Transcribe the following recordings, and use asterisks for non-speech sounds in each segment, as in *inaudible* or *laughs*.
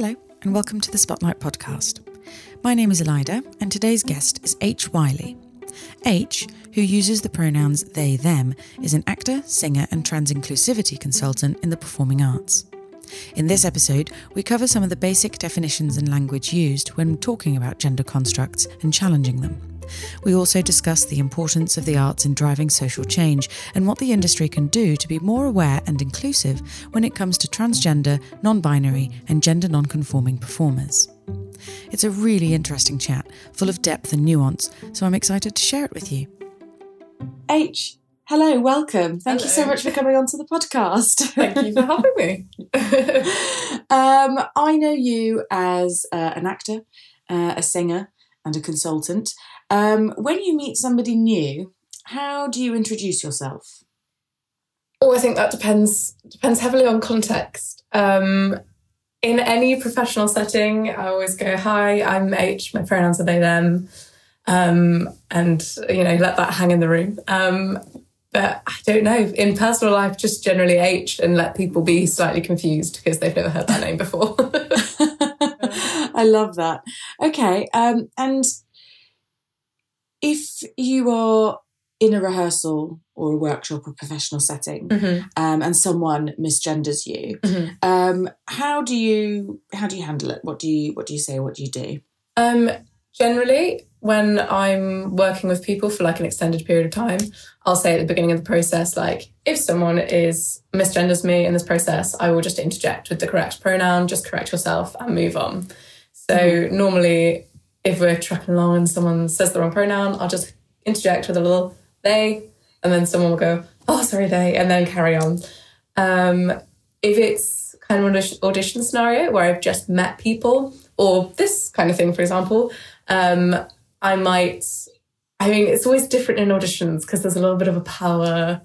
Hello, and welcome to the Spotlight Podcast. My name is Elida, and today's guest is H. Wiley. H, who uses the pronouns they, them, is an actor, singer, and trans inclusivity consultant in the performing arts. In this episode, we cover some of the basic definitions and language used when talking about gender constructs and challenging them. We also discuss the importance of the arts in driving social change and what the industry can do to be more aware and inclusive when it comes to transgender, non binary, and gender non conforming performers. It's a really interesting chat, full of depth and nuance, so I'm excited to share it with you. H, hello, welcome. Thank you so much for coming onto the podcast. Thank you for having me. *laughs* um, I know you as uh, an actor, uh, a singer, and a consultant. Um, when you meet somebody new, how do you introduce yourself? oh, I think that depends depends heavily on context. Um, in any professional setting, I always go, "Hi, I'm H. My pronouns are they them," um, and you know, let that hang in the room. Um, but I don't know. In personal life, just generally H, and let people be slightly confused because they've never heard that name before. *laughs* *laughs* I love that. Okay, um, and if you are in a rehearsal or a workshop or professional setting, Mhm. um, and someone misgenders you, Mhm. um, how do you how do you handle it? What do you what do you say? What do you do? Um, generally, when I'm working with people for like an extended period of time, I'll say at the beginning of the process, like, if someone is misgenders me in this process, I will just interject with the correct pronoun, just correct yourself and move on. So normally, if we're trucking along and someone says the wrong pronoun, I'll just interject with a little they, and then someone will go, oh, sorry, they, and then carry on. Um, if it's kind of an audition- scenario where I've just met people, or this kind of thing, for example, um, I might. I mean, it's always different in auditions because there's a little bit of a power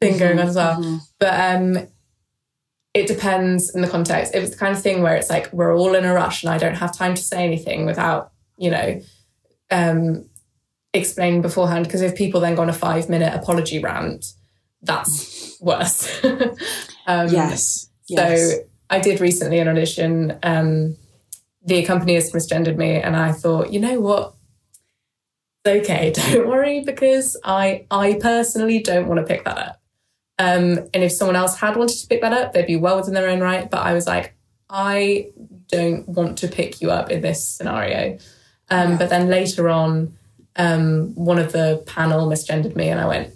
thing going on as well. Mhm. But um, it depends in the context. If it's the kind of thing where it's like we're all in a rush and I don't have time to say anything without, you know, um, explaining beforehand. Because if people then go on a five minute apology rant, that's worse. *laughs* um, Yes. yes. so I did recently an audition. Um, the accompanist misgendered me, and I thought, you know what? It's okay, *laughs* don't worry, because I I personally don't want to pick that up. Um, and if someone else had wanted to pick that up, they'd be well within their own right. But I was like, I don't want to pick you up in this scenario. Um. But then later on, um, one of the panel misgendered me, and I went,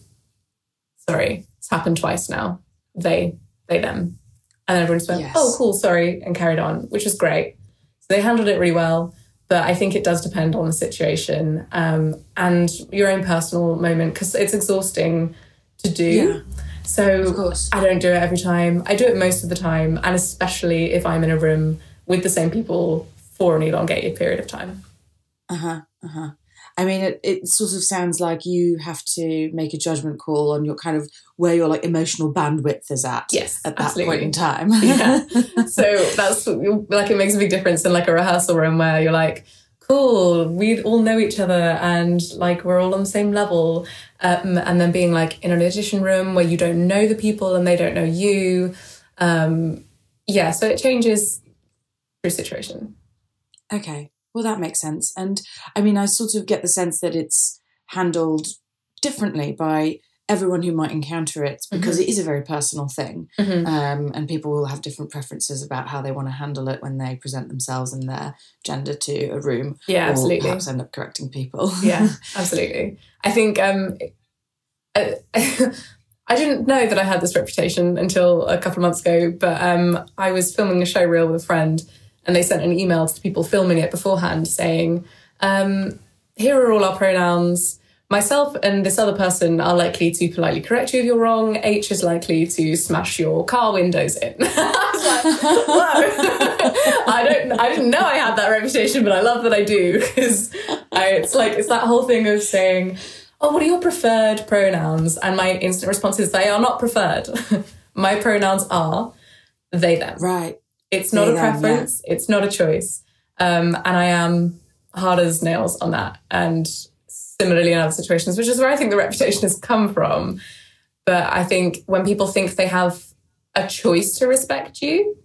sorry, it's happened twice now. They, they, them. And everyone just went, Yes. oh, cool, sorry, and carried on, which was great. So they handled it really well. But I think it does depend on the situation um, and your own personal moment because it's exhausting to do. Yeah. So Of course. I don't do it every time. I do it most of the time, and especially if I'm in a room with the same people for an elongated period of time. Uh huh. Uh huh. I mean, it, it sort of sounds like you have to make a judgment call on your kind of where your like emotional bandwidth is at Yes, at that absolutely. point in time. Yeah. *laughs* so that's like it makes a big difference in like a rehearsal room where you're like cool we all know each other and like we're all on the same level um, and then being like in an audition room where you don't know the people and they don't know you um, yeah so it changes through situation Okay. Well, that makes sense. And I mean, I sort of get the sense that it's handled differently by everyone who might encounter it because it is a very personal thing. Mhm. Um, and people will have different preferences about how they want to handle it when they present themselves and their gender to a room. yeah or absolutely perhaps end up correcting people. *laughs* yeah *laughs* absolutely i think um I, *laughs* I didn't know that i had this reputation until a couple of months ago but um i was filming a show reel with a friend and they sent an email to people filming it beforehand saying um here are all our pronouns myself and this other person are likely to politely correct you if you're wrong h is likely to smash your car windows in *laughs* I was like, whoa. *laughs* I don't I didn't know I had that reputation, but I love that I do because it's like it's that whole thing of saying, "Oh, what are your preferred pronouns?" And my instant response is, "They are not preferred. *laughs* my pronouns are they them. Right. It's not a preference. It's not a choice. Um, and I am hard as nails on that. And similarly in other situations, which is where I think the reputation has come from. But I think when people think they have a choice to respect you,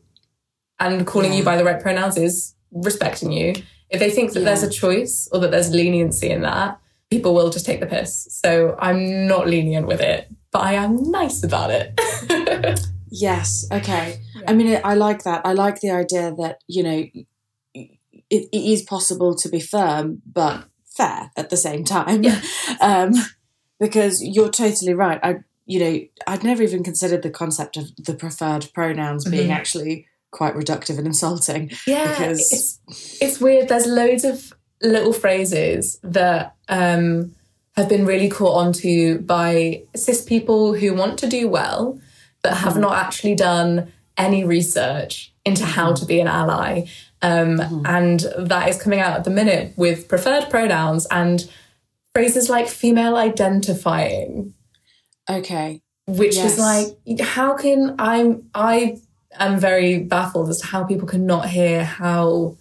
and calling Yeah. you by the right pronouns is respecting you. If they think that there's a choice or that there's leniency in that, people will just take the piss. So I'm not lenient with it, but I am nice about it. *laughs* Yes. Okay. Yeah. I mean, I like that. I like the idea that you know it, it is possible to be firm but fair at the same time. Yeah. *laughs* um, because you're totally right. I, you know, I'd never even considered the concept of the preferred pronouns being Mhm. actually quite reductive and insulting. Yeah, Because- it's it's weird. There's loads of little phrases that um, have been really caught onto by cis people who want to do well, but have not actually done any research into how to mm-hmm. be an ally. Um, mm-hmm. And that is coming out at the minute with preferred pronouns and phrases like female identifying Okay. which Yes. is like how can i'm i am very baffled as to how people cannot hear how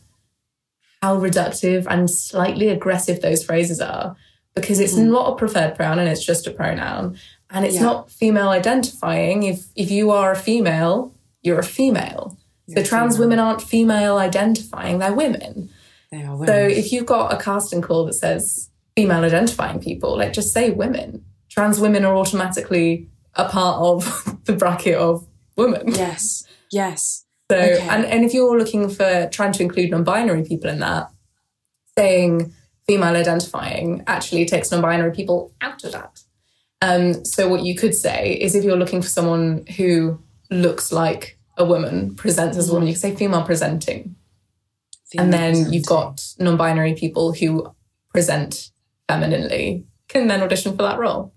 how reductive and slightly aggressive those phrases are because it's mm-hmm. not a preferred pronoun and it's just a pronoun and it's Yeah. not female identifying if if you are a female you're a female You're so a trans female. women aren't female identifying they're women They are women. so if you've got a casting call that says female identifying people, like just say women. Trans women are automatically a part of *laughs* the bracket of women. yes. Yes. So Okay. and, and if you're looking for trying to include non-binary people in that, saying female identifying actually takes non-binary people out of that. Um, so what you could say is if you're looking for someone who looks like a woman, presents as a woman, you could say female presenting. And then you've got non-binary people who present femininely. Can then audition for that role.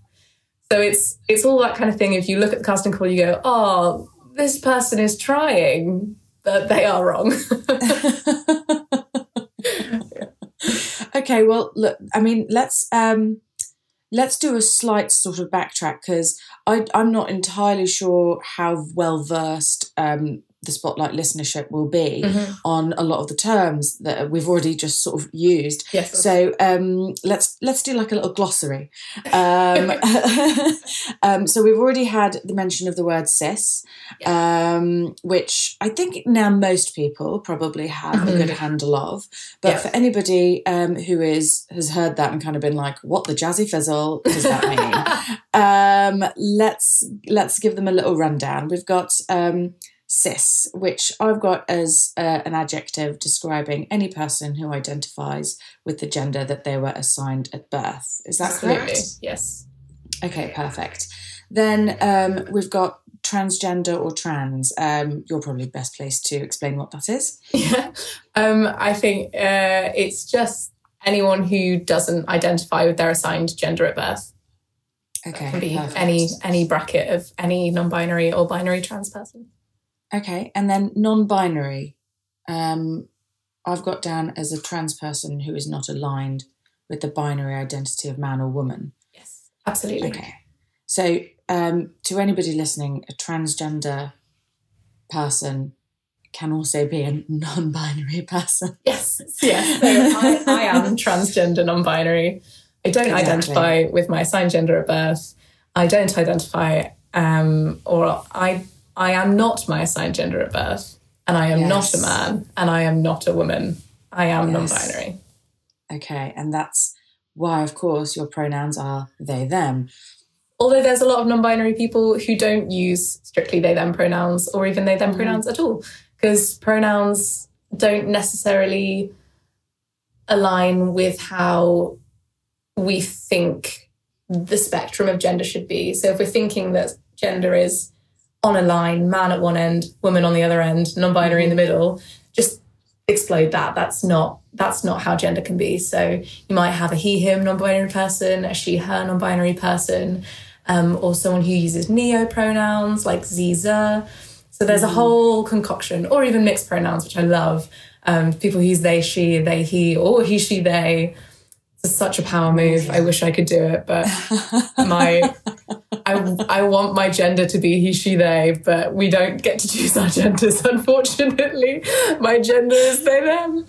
So it's it's all that kind of thing. If you look at the casting call you go oh this person is trying but they are wrong. *laughs* *laughs* Okay well look i mean let's um let's do a slight sort of backtrack because i'm not entirely sure how well versed um the spotlight listenership will be on a lot of the terms that we've already just sort of used yes so um, let's let's do like a little glossary. Um, *laughs* *laughs* um, so we've already had the mention of the word cis, um, which I think now most people probably have a good handle of. But Yeah. for anybody um, who is has heard that and kind of been like, "What the jazzy fizzle does that mean?" *laughs* um, let's let's give them a little rundown. We've got um, cis, which I've got as uh, an adjective describing any person who identifies with the gender that they were assigned at birth. Is that correct? yes Okay, perfect. Then um, we've got transgender or trans. Um, you're probably best placed to explain what that is. yeah *laughs* um i think uh it's just anyone who doesn't identify with their assigned gender at birth Okay, can be perfect. any any bracket of any non-binary or binary trans person Okay, and then non-binary. Um, I've got down as a trans person who is not aligned with the binary identity of man or woman. yes absolutely Okay. So, um, to anybody listening, a transgender person can also be a non binary person. Yes, *laughs* yes. So I, I am transgender, non-binary. I don't Exactly. identify with my assigned gender at birth. I don't identify, um, or I, I am not my assigned gender at birth, and I am Yes. not a man, and I am not a woman. I am Yes. non-binary. Okay. And that's why, of course, your pronouns are they, them. Although there's a lot of non-binary people who don't use strictly they/them pronouns, or even they/them mm-hmm. pronouns at all, because pronouns don't necessarily align with how we think the spectrum of gender should be. So if we're thinking that gender is on a line, man at one end, woman on the other end, non-binary in the middle, just explode that. That's not that's not how gender can be. So you might have a he him non-binary person, a she her non-binary person, um, or someone who uses neo pronouns like Ziza. So there's a whole concoction, or even mixed pronouns, which I love. Um, people who use they, she, they, he, or he, she, they. It's such a power move. I wish I could do it, but *laughs* my I, I want my gender to be he, she, they, but we don't get to choose our genders, *laughs* unfortunately. My gender is they, them.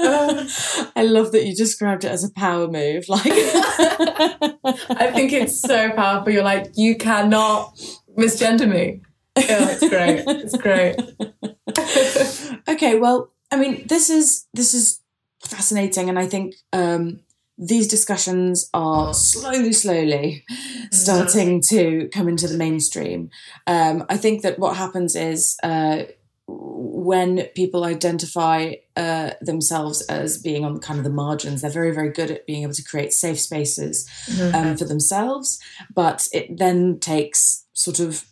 Uh, *laughs* I love that you described it as a power move. Like, I think it's so powerful. You're like, you cannot misgender me. Yeah, it's great. It's great. okay, well, I mean, this is this is fascinating, and I think um, these discussions are slowly, slowly starting to come into the mainstream. Um, I think that what happens is uh, when people identify uh, themselves as being on kind of the margins, they're very, very good at being able to create safe spaces mm-hmm. um, for themselves. But it then takes sort of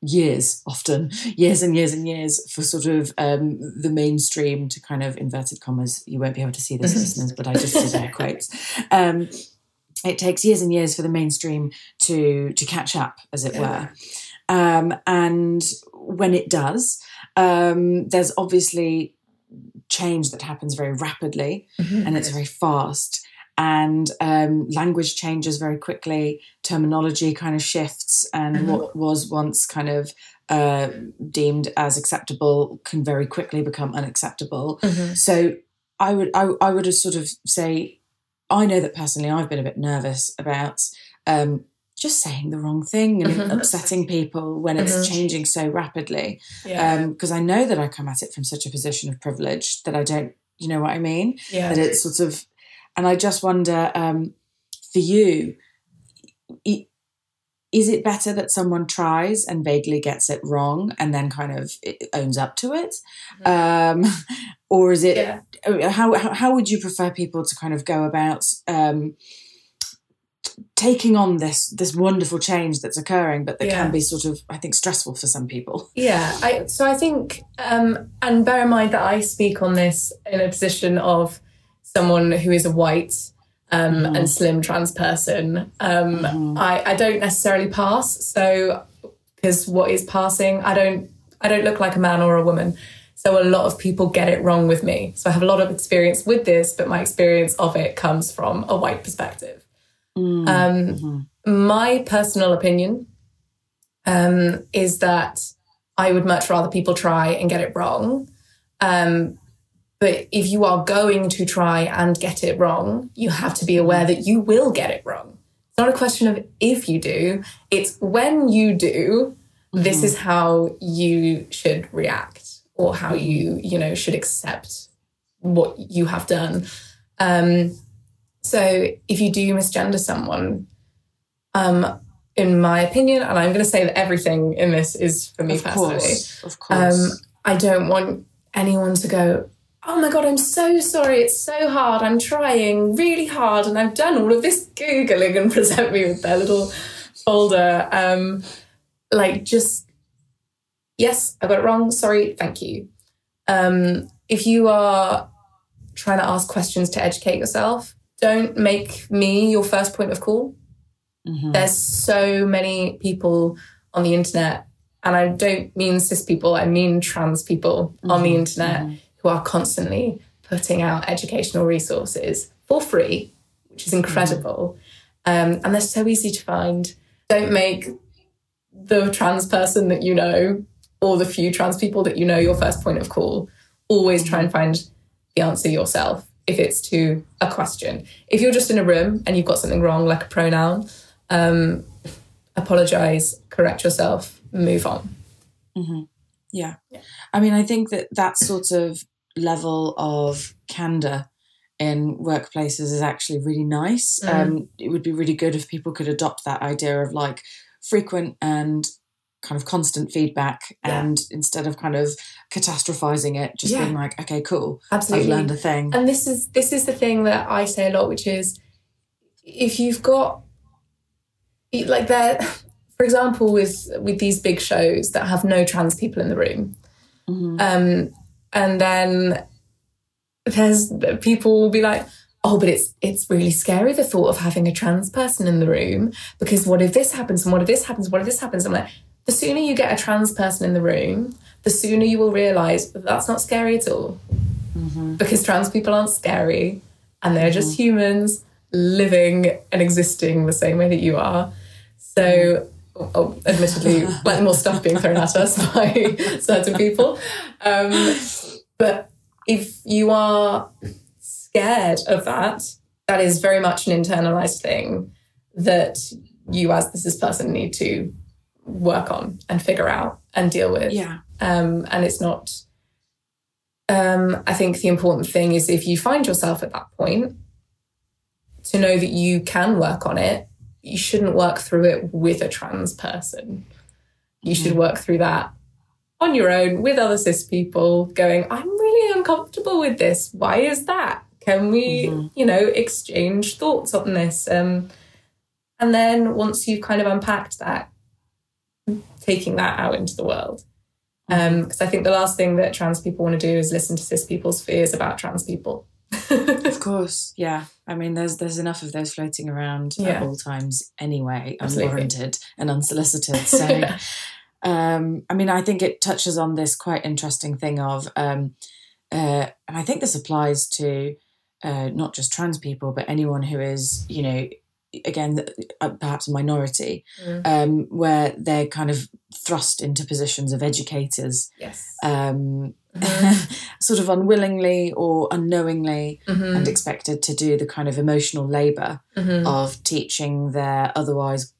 years, often years and years and years, for sort of um, the mainstream to kind of inverted commas. You won't be able to see this, *laughs* listeners, but I just did air quotes. Um, it takes years and years for the mainstream to to catch up, as it were. Um, and when it does, um, there's obviously change that happens very rapidly, mm-hmm. and it's very fast and um, language changes very quickly. Terminology kind of shifts, and mm-hmm. what was once kind of uh, deemed as acceptable can very quickly become unacceptable. Mm-hmm. So I would I, I would sort of say I know that personally I've been a bit nervous about um, just saying the wrong thing and mm-hmm. upsetting people when it's mm-hmm. changing so rapidly. Because yeah. um, I know that I come at it from such a position of privilege that I don't, you know what I mean? Yeah. That it's sort of and I just wonder um, for you, is it better that someone tries and vaguely gets it wrong and then kind of owns up to it? Mm-hmm. Um, *laughs* or is it, yeah. Uh, how, how would you prefer people to kind of go about um, taking on this this wonderful change that's occurring, but that yeah. can be sort of, I think, stressful for some people. *laughs* Yeah. I, so I think, um, and bear in mind that I speak on this in a position of someone who is a white um, mm. and slim trans person, um, mm. I, I don't necessarily pass. So because what is passing, I don't I don't look like a man or a woman. So a lot of people get it wrong with me. So I have a lot of experience with this, but my experience of it comes from a white perspective. Mm. Um, mm-hmm. My personal opinion um, is that I would much rather people try and get it wrong um, but if you are going to try and get it wrong, you have to be aware that you will get it wrong. It's not a question of if you do, it's when you do, mm-hmm. this is how you should react or how you, you know, should accept what you have done. Um, so if you do misgender someone, um, in my opinion, and I'm going to say that everything in this is for me of personally. Course, of course. Um, I don't want anyone to go, oh my God, I'm so sorry. It's so hard. I'm trying really hard. And I've done all of this Googling and *laughs* present me with their little folder. Um, like, just, yes, I got it wrong. Sorry. Thank you. Um, if you are trying to ask questions to educate yourself, don't make me your first point of call. Mm-hmm. There's so many people on the internet, and I don't mean cis people, I mean trans people mm-hmm. on the mm-hmm. internet mm-hmm who are constantly putting out educational resources for free, which is incredible. Um, and they're so easy to find. Don't make the trans person that you know or the few trans people that you know your first point of call. Always try and find the answer yourself if it's to a question. If you're just in a room and you've got something wrong, like a pronoun, um, apologize, correct yourself, move on. Mm-hmm. Yeah. yeah. I mean, I think that that sort of level of candor in workplaces is actually really nice. Mm. Um, it would be really good if people could adopt that idea of like frequent and kind of constant feedback yeah. and instead of kind of catastrophizing it just yeah. being like okay cool absolutely i've learned a thing and this is this is the thing that i say a lot which is if you've got like there for example with with these big shows that have no trans people in the room mm-hmm. um and then there's people will be like oh but it's it's really scary the thought of having a trans person in the room because what if this happens and what if this happens what if this happens i'm like the sooner you get a trans person in the room the sooner you will realize that that's not scary at all mm-hmm. because trans people aren't scary and they're mm-hmm. just humans living and existing the same way that you are so oh, admittedly, *laughs* like more stuff being thrown at us *laughs* by certain people. Um, but if you are scared of that, that is very much an internalized thing that you, as this person, need to work on and figure out and deal with. Yeah. Um, and it's not um, I think the important thing is if you find yourself at that point, to know that you can work on it. You shouldn't work through it with a trans person. You should mm-hmm. work through that on your own with other cis people, going, I'm really uncomfortable with this. Why is that? Can we, mm-hmm. you know, exchange thoughts on this? Um, and then once you've kind of unpacked that, taking that out into the world. Mm-hmm. Um, because I think the last thing that trans people want to do is listen to cis people's fears about trans people. *laughs* Of course, yeah. I mean, there's there's enough of those floating around Yeah. at all times anyway, Absolutely. unwarranted and unsolicited. *laughs* So, um, I mean, I think it touches on this quite interesting thing of, um, uh, and I think this applies to uh, not just trans people, but anyone who is, you know, again, uh, perhaps a minority, Mm. um, where they're kind of thrust into positions of educators. yes. Um, Mhm. *laughs* sort of unwillingly or unknowingly Mhm. and expected to do the kind of emotional labour Mhm. of teaching their otherwise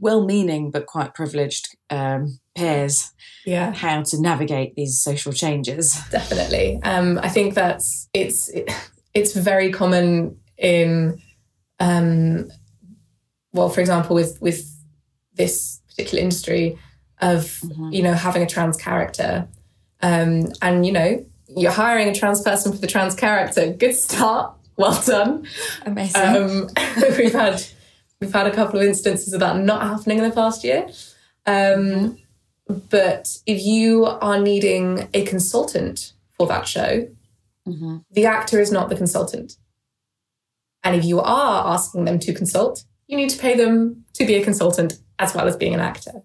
well-meaning but quite privileged um, peers Yeah. how to navigate these social changes. *laughs* definitely um i think that's it's it's very common in um well for example with with this particular industry of Mhm. you know having a trans character um and you know you're hiring a trans person for the trans character good start well done Amazing. um *laughs* we've had we've had a couple of instances of that not happening in the past year um but if you are needing a consultant for that show hmm the actor is not the consultant. And if you are asking them to consult, you need to pay them to be a consultant as well as being an actor.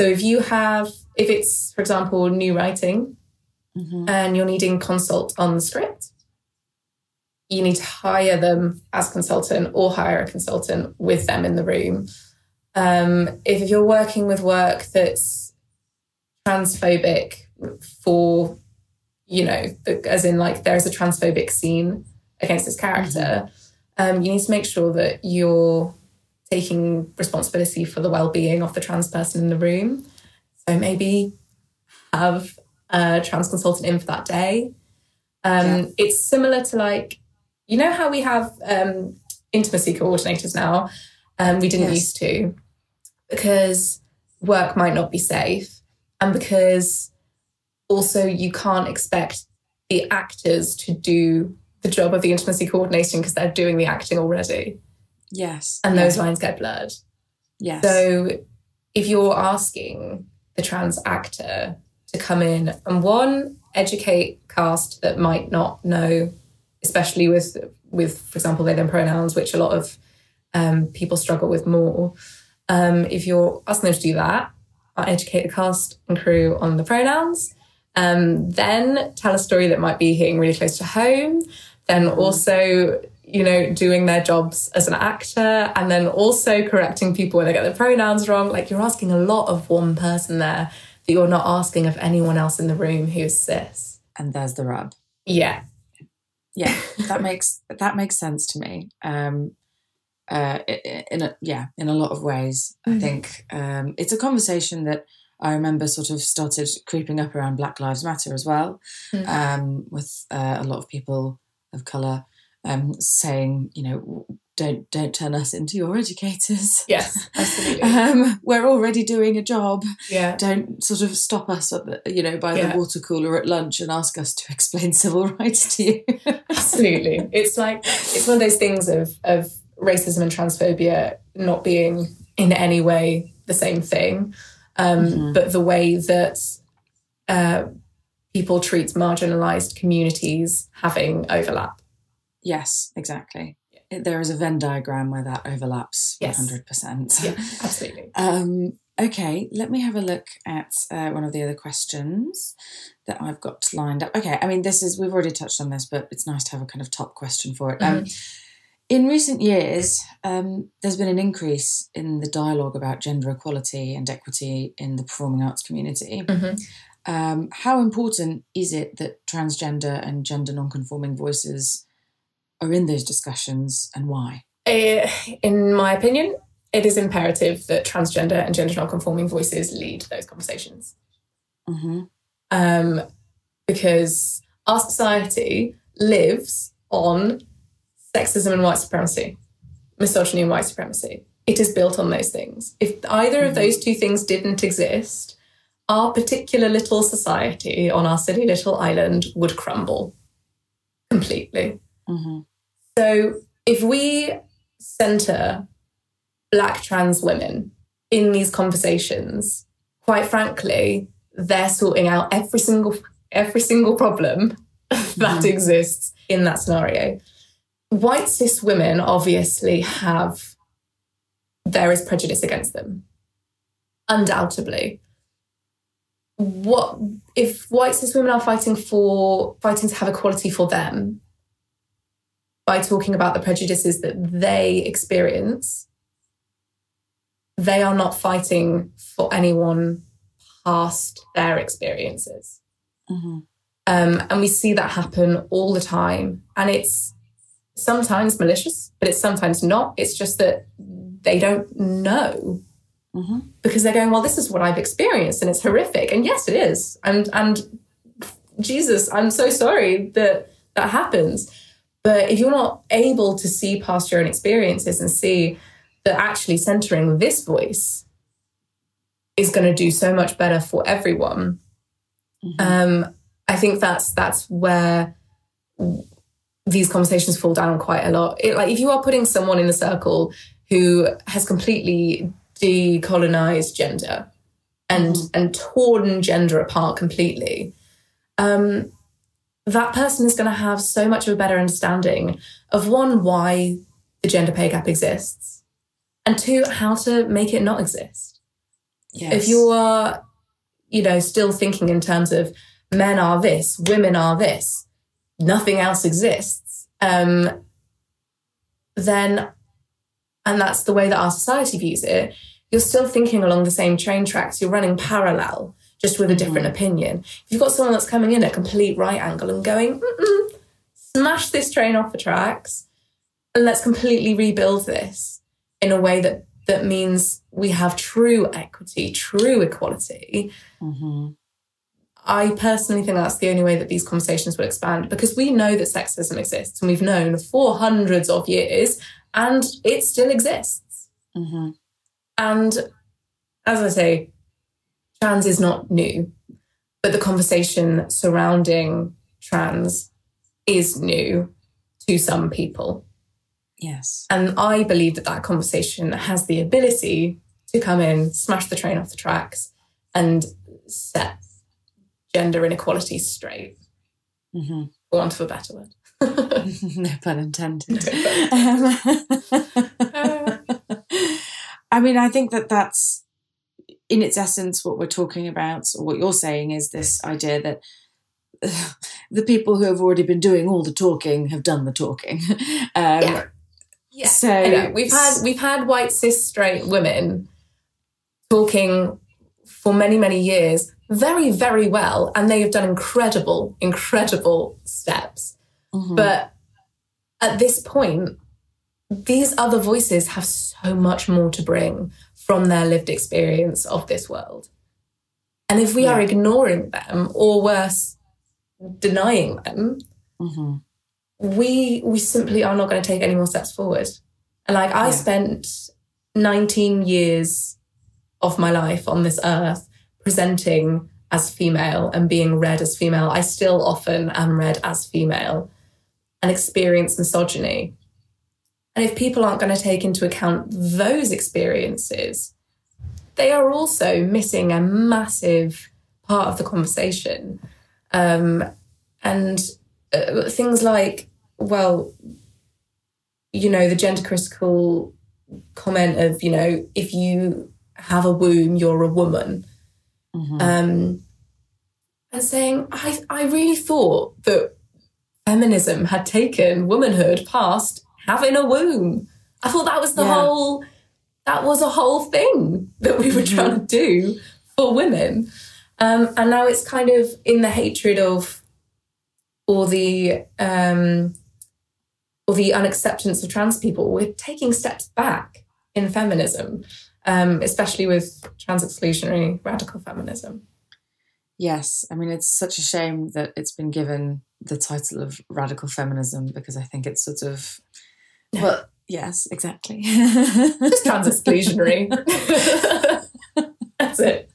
So if you have, if it's, for example, new writing hmm and you're needing consult on the script, you need to hire them as consultant or hire a consultant with them in the room. Um, if you're working with work that's transphobic for, you know, as in like there's a transphobic scene against this character, um, you need to make sure that you're taking responsibility for the well-being of the trans person in the room. So maybe have a trans consultant in for that day. Um, Yeah. It's similar to like, you know how we have um, intimacy coordinators now? Um, we didn't Yes. used to because work might not be safe and because also you can't expect the actors to do the job of the intimacy coordinating because they're doing the acting already Yes. and those lines get blurred. Yes. So if you're asking the trans actor to come in and one, educate cast that might not know, especially with with, for example, they them pronouns, which a lot of um, people struggle with more. Um, if you're asking them to do that, uh, educate the cast and crew on the pronouns. Um, then tell a story that might be hitting really close to home. Then also, you know, doing their jobs as an actor and then also correcting people when they get the pronouns wrong. Like you're asking a lot of one person there that you're not asking of anyone else in the room who's cis. and there's the rub. Yeah. yeah *laughs* that makes that makes sense to me um uh i- i- in a yeah in a lot of ways i Mhm. think um it's a conversation that i remember sort of started creeping up around black lives matter as well Mm. um with uh, a lot of people of color um saying you know don't don't turn us into your educators Yes, *laughs* absolutely. um we're already doing a job yeah. don't sort of stop us at the, you know by Yeah. the water cooler at lunch and ask us to *laughs* explain civil rights to you *laughs* Absolutely. It's like it's one of those things of of racism and transphobia not being in any way the same thing. Um, Mhm. but the way that uh, people treat marginalized communities having overlap. Yes, exactly. It- There is a Venn diagram where that overlaps Yes. 100%. Yeah, *laughs* absolutely. Um, okay, let me have a look at uh, one of the other questions that I've got lined up. Okay, I mean, this is, we've already touched on this, but it's nice to have a kind of top question for it. Um, in recent years, um, there's been an increase in the dialogue about gender equality and equity in the performing arts community. Mhm. Um, how important is it that transgender and gender non-conforming voices are in those discussions, and why? Eh, in my opinion, it is imperative that transgender and gender non-conforming voices lead those conversations. hmm um, because our society lives on sexism and white supremacy, misogyny and white supremacy. It is built on those things. If either of those two things didn't exist, our particular little society on our silly little island would crumble completely. Mm-hmm. So if we center black trans women in these conversations, quite frankly, they're sorting out every single every single problem *laughs* that mm-hmm. exists in that scenario. White cis women obviously have there is prejudice against them. Undoubtedly. What if white cis women are fighting for fighting to have equality for them by talking about the prejudices that they experience? They are not fighting for anyone past their experiences. Mm-hmm. Um, and we see that happen all the time. And it's sometimes malicious, but it's sometimes not. It's just that they don't know Mm-hmm. because they're going, well, this is what I've experienced and it's horrific. And yes, it is. And, and Jesus, I'm so sorry that that happens. But if you're not able to see past your own experiences and see that actually centering this voice is going to do so much better for everyone, um, I think that's that's where these conversations fall down quite a lot. It, like if you are putting someone in a circle who has completely decolonized gender and and torn gender apart completely, um, that person is going to have so much of a better understanding of one why the gender pay gap exists, and two how to make it not exist Yes. if you are you know still thinking in terms of men are this women are this nothing else exists um then and that's the way that our society views it you're still thinking along the same train tracks you're running parallel just with a different opinion if you've got someone that's coming in at a complete right angle and going Mm-mm, smash this train off the tracks and let's completely rebuild this in a way that that means we have true equity, true equality. Mm-hmm. I personally think that's the only way that these conversations will expand because we know that sexism exists and we've known for hundreds of years and it still exists. Mm-hmm. And as I say, trans is not new, but the conversation surrounding trans is new to some people. Yes. And I believe that that conversation has the ability to come in, smash the train off the tracks, and set gender inequality straight, Mm-hmm. for want of a better word. *laughs* no pun intended. No *laughs* Um, *laughs* I mean, I think that that's in its essence what we're talking about, or what you're saying is this idea that uh, *laughs* the people who have already been doing all the talking have done the talking. *laughs* Um, Yeah. Yeah. So we've had we've had white cis straight women talking for many many years very very well, and they have done incredible incredible steps. mhm. But at this point, these other voices have so much more to bring from their lived experience of this world. And if we are ignoring them, or worse, denying them, Mhm. we we simply are not going to take any more steps forward. And like I spent 19 years of my life on this earth presenting as female and being read as female. I still often am read as female and experience misogyny. And if people aren't going to take into account those experiences, they are also missing a massive part of the conversation. Um, and uh, things like, well, you know, the gender critical comment of, you know, if you have a womb, you're a woman. Mhm. Um, and saying, I, I really thought that feminism had taken womanhood past having a womb. I thought that was the Yeah. whole, that was a whole thing that we were trying to do for women. Um, and now it's kind of in the hatred of, or the, um, or the unacceptance of trans people. We're taking steps back in feminism, um, especially with trans exclusionary radical feminism. Yes, I mean it's such a shame that it's been given the title of radical feminism because I think it's sort of well, *laughs* yes, exactly. Just *laughs* trans exclusionary. That's it.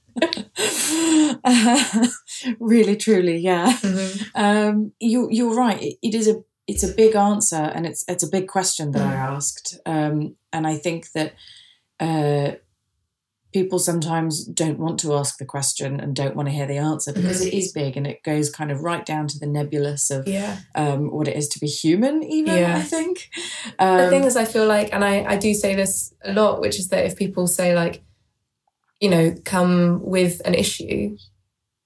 Uh, *laughs* really, truly, yeah. Mm-hmm. Um, you you're right. It, it is a it's a big answer and it's it's a big question that I mm. asked. Um, and I think that uh, people sometimes don't want to ask the question and don't want to hear the answer because mm-hmm. is big and it goes kind of right down to the nebulous of yeah. um, what it is to be human even yeah. i think um, the thing um, is i feel like and I, I do say this a lot which is that if people say like you know come with an issue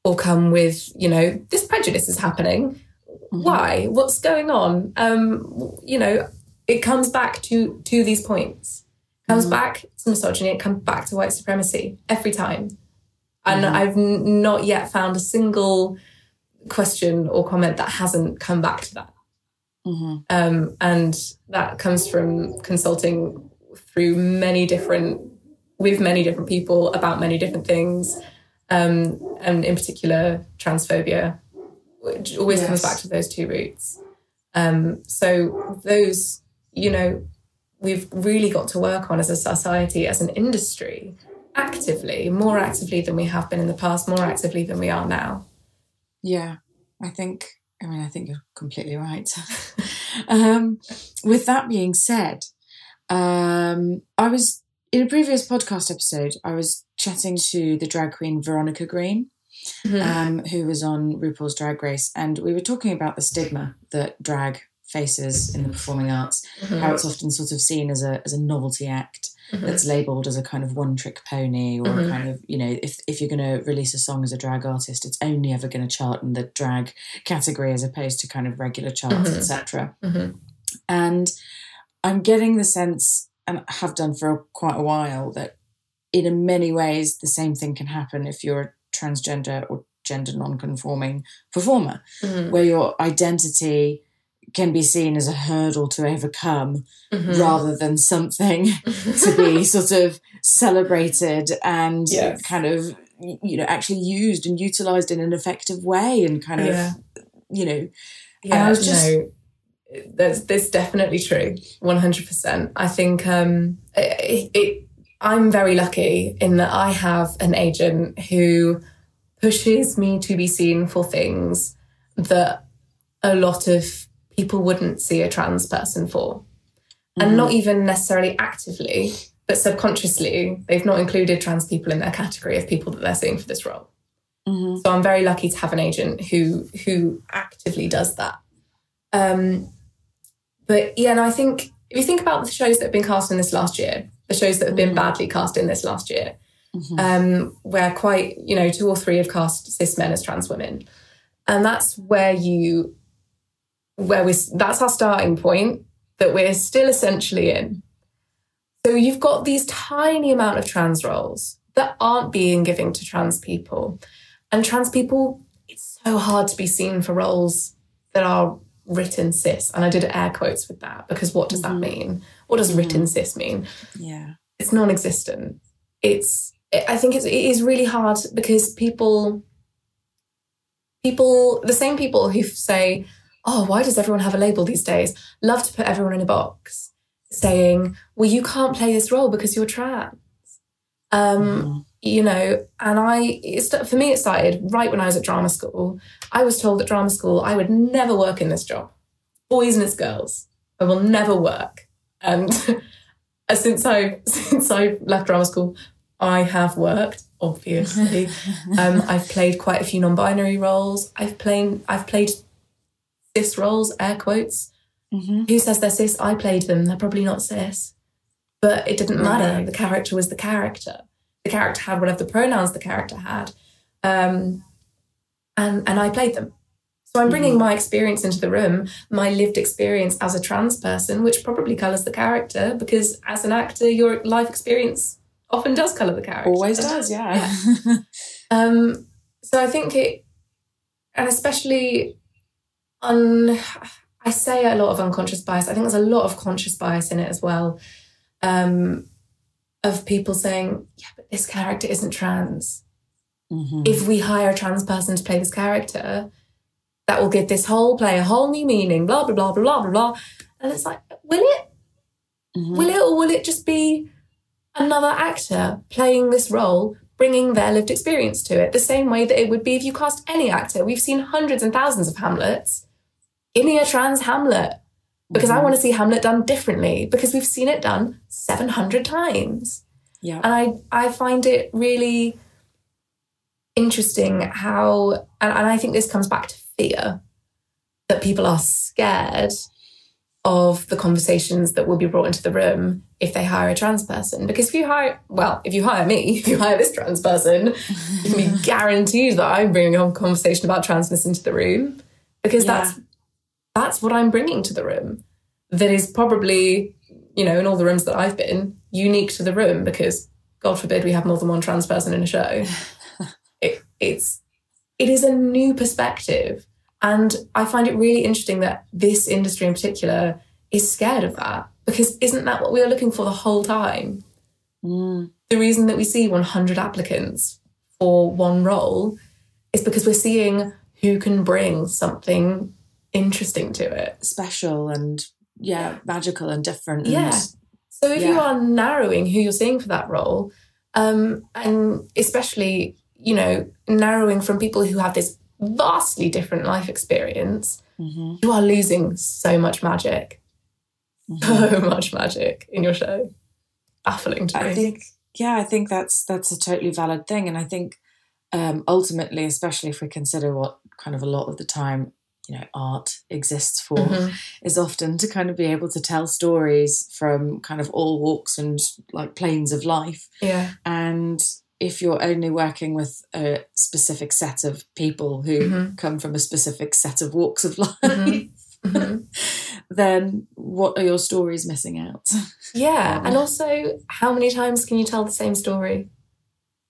or come with you know this prejudice is happening mm-hmm. why what's going on um you know it comes back to to these points comes mm. back to misogyny, it comes back to white supremacy every time. And mm. I've n- not yet found a single question or comment that hasn't come back to that. Mm-hmm. Um, and that comes from consulting through many different, with many different people about many different things, um, and in particular transphobia, which always yes. comes back to those two roots. Um, so those, you know, we've really got to work on as a society, as an industry, actively, more actively than we have been in the past, more actively than we are now. Yeah, I think, I mean, I think you're completely right. *laughs* um, with that being said, um, I was in a previous podcast episode, I was chatting to the drag queen Veronica Green. Mm-hmm. Um, who was on RuPaul's Drag Race, and we were talking about the stigma that drag faces in the performing arts, mm-hmm. how it's often sort of seen as a as a novelty act mm-hmm. that's labelled as a kind of one trick pony or mm-hmm. a kind of you know if if you're going to release a song as a drag artist, it's only ever going to chart in the drag category as opposed to kind of regular charts, mm-hmm. etc. Mm-hmm. And I'm getting the sense, and have done for quite a while, that in many ways the same thing can happen if you're a transgender or gender non-conforming performer, mm-hmm. where your identity can be seen as a hurdle to overcome mm-hmm. rather than something *laughs* to be sort of celebrated and yes. kind of you know actually used and utilized in an effective way and kind of yeah. you know yeah, just no, that's that's definitely true 100% I think um it, it I'm very lucky in that I have an agent who pushes me to be seen for things that a lot of people wouldn't see a trans person for. Mm-hmm. And not even necessarily actively, but subconsciously, they've not included trans people in their category of people that they're seeing for this role. Mm-hmm. So I'm very lucky to have an agent who who actively does that. Um, but yeah, and I think if you think about the shows that have been cast in this last year, the shows that have been mm-hmm. badly cast in this last year, mm-hmm. um, where quite you know two or three have cast cis men as trans women, and that's where you where we that's our starting point that we're still essentially in. So you've got these tiny amount of trans roles that aren't being given to trans people. And trans people, it's so hard to be seen for roles that are written cis. And I did air quotes with that because what does mm-hmm. that mean? What does mm-hmm. written cis mean? Yeah. It's non-existent. It's I think it's, it is really hard because people people the same people who say oh, why does everyone have a label these days? Love to put everyone in a box, saying, well, you can't play this role because you're trans. Um, mm-hmm. You know, and I, for me, it started right when I was at drama school. I was told at drama school I would never work in this job. Boys and it's girls. I will never work. And *laughs* since I *laughs* since I left drama school, I have worked. Obviously, *laughs* um, I've played quite a few non-binary roles. I've played I've played cis roles, air quotes. Mm-hmm. Who says they're cis? I played them. They're probably not cis. But it didn't matter. The character was the character. The character had whatever the pronouns the character had. Um, and, and I played them. So I'm bringing mm-hmm. my experience into the room, my lived experience as a trans person, which probably colours the character because as an actor, your life experience often does colour the character. Always does, yeah. yeah. *laughs* um, so I think it, and especially un, I say a lot of unconscious bias. I think there's a lot of conscious bias in it as well. Um, of people saying, yeah, but this character isn't trans. Mm-hmm. If we hire a trans person to play this character, that will give this whole play a whole new meaning, blah, blah, blah, blah, blah, blah, blah. And it's like, will it? Mhm. Will it or will it just be another actor playing this role, bringing their lived experience to it? The same way that it would be if you cast any actor. We've seen hundreds and thousands of Hamlets. Give me a trans Hamlet because I Mhm. want to see Hamlet done differently because we've seen it done 700 times. Yeah. And I, I find it really interesting how, and, and I think this comes back to fear that people are scared of the conversations that will be brought into the room if they hire a trans person. Because if you hire, well, if you hire me, *laughs* if you hire this trans person, you can be *laughs* guaranteed that I'm bringing a conversation about transness into the room because Yeah. that's that's what I'm bringing to the room. That is probably, you know, in all the rooms that I've been, unique to the room because God forbid we have more than one trans person in a show. *laughs* it, it's it is a new perspective, and I find it really interesting that this industry in particular is scared of that because isn't that what we are looking for the whole time? Mm. the reason that we see 100 applicants for one role is because we're seeing who can bring something interesting to it. Special and yeah, magical and different. Yeah. So if you are narrowing who you're seeing for that role, um, and especially, you know, narrowing from people who have this vastly different life experience, Mhm. you are losing so much magic, Mhm. *laughs* so much magic in your show. Baffling to me. I think yeah, I think that's that's a totally valid thing, and I think um, ultimately, especially if we consider what kind of a lot of the time you know art exists for, Mhm. is often to kind of be able to tell stories from kind of all walks and like planes of life, Yeah. and if you're only working with a specific set of people who Mhm. come from a specific set of walks of life. Mhm. Mhm. *laughs* Then what are your stories missing out Yeah, Um, *laughs* and also, how many times can you tell the same story?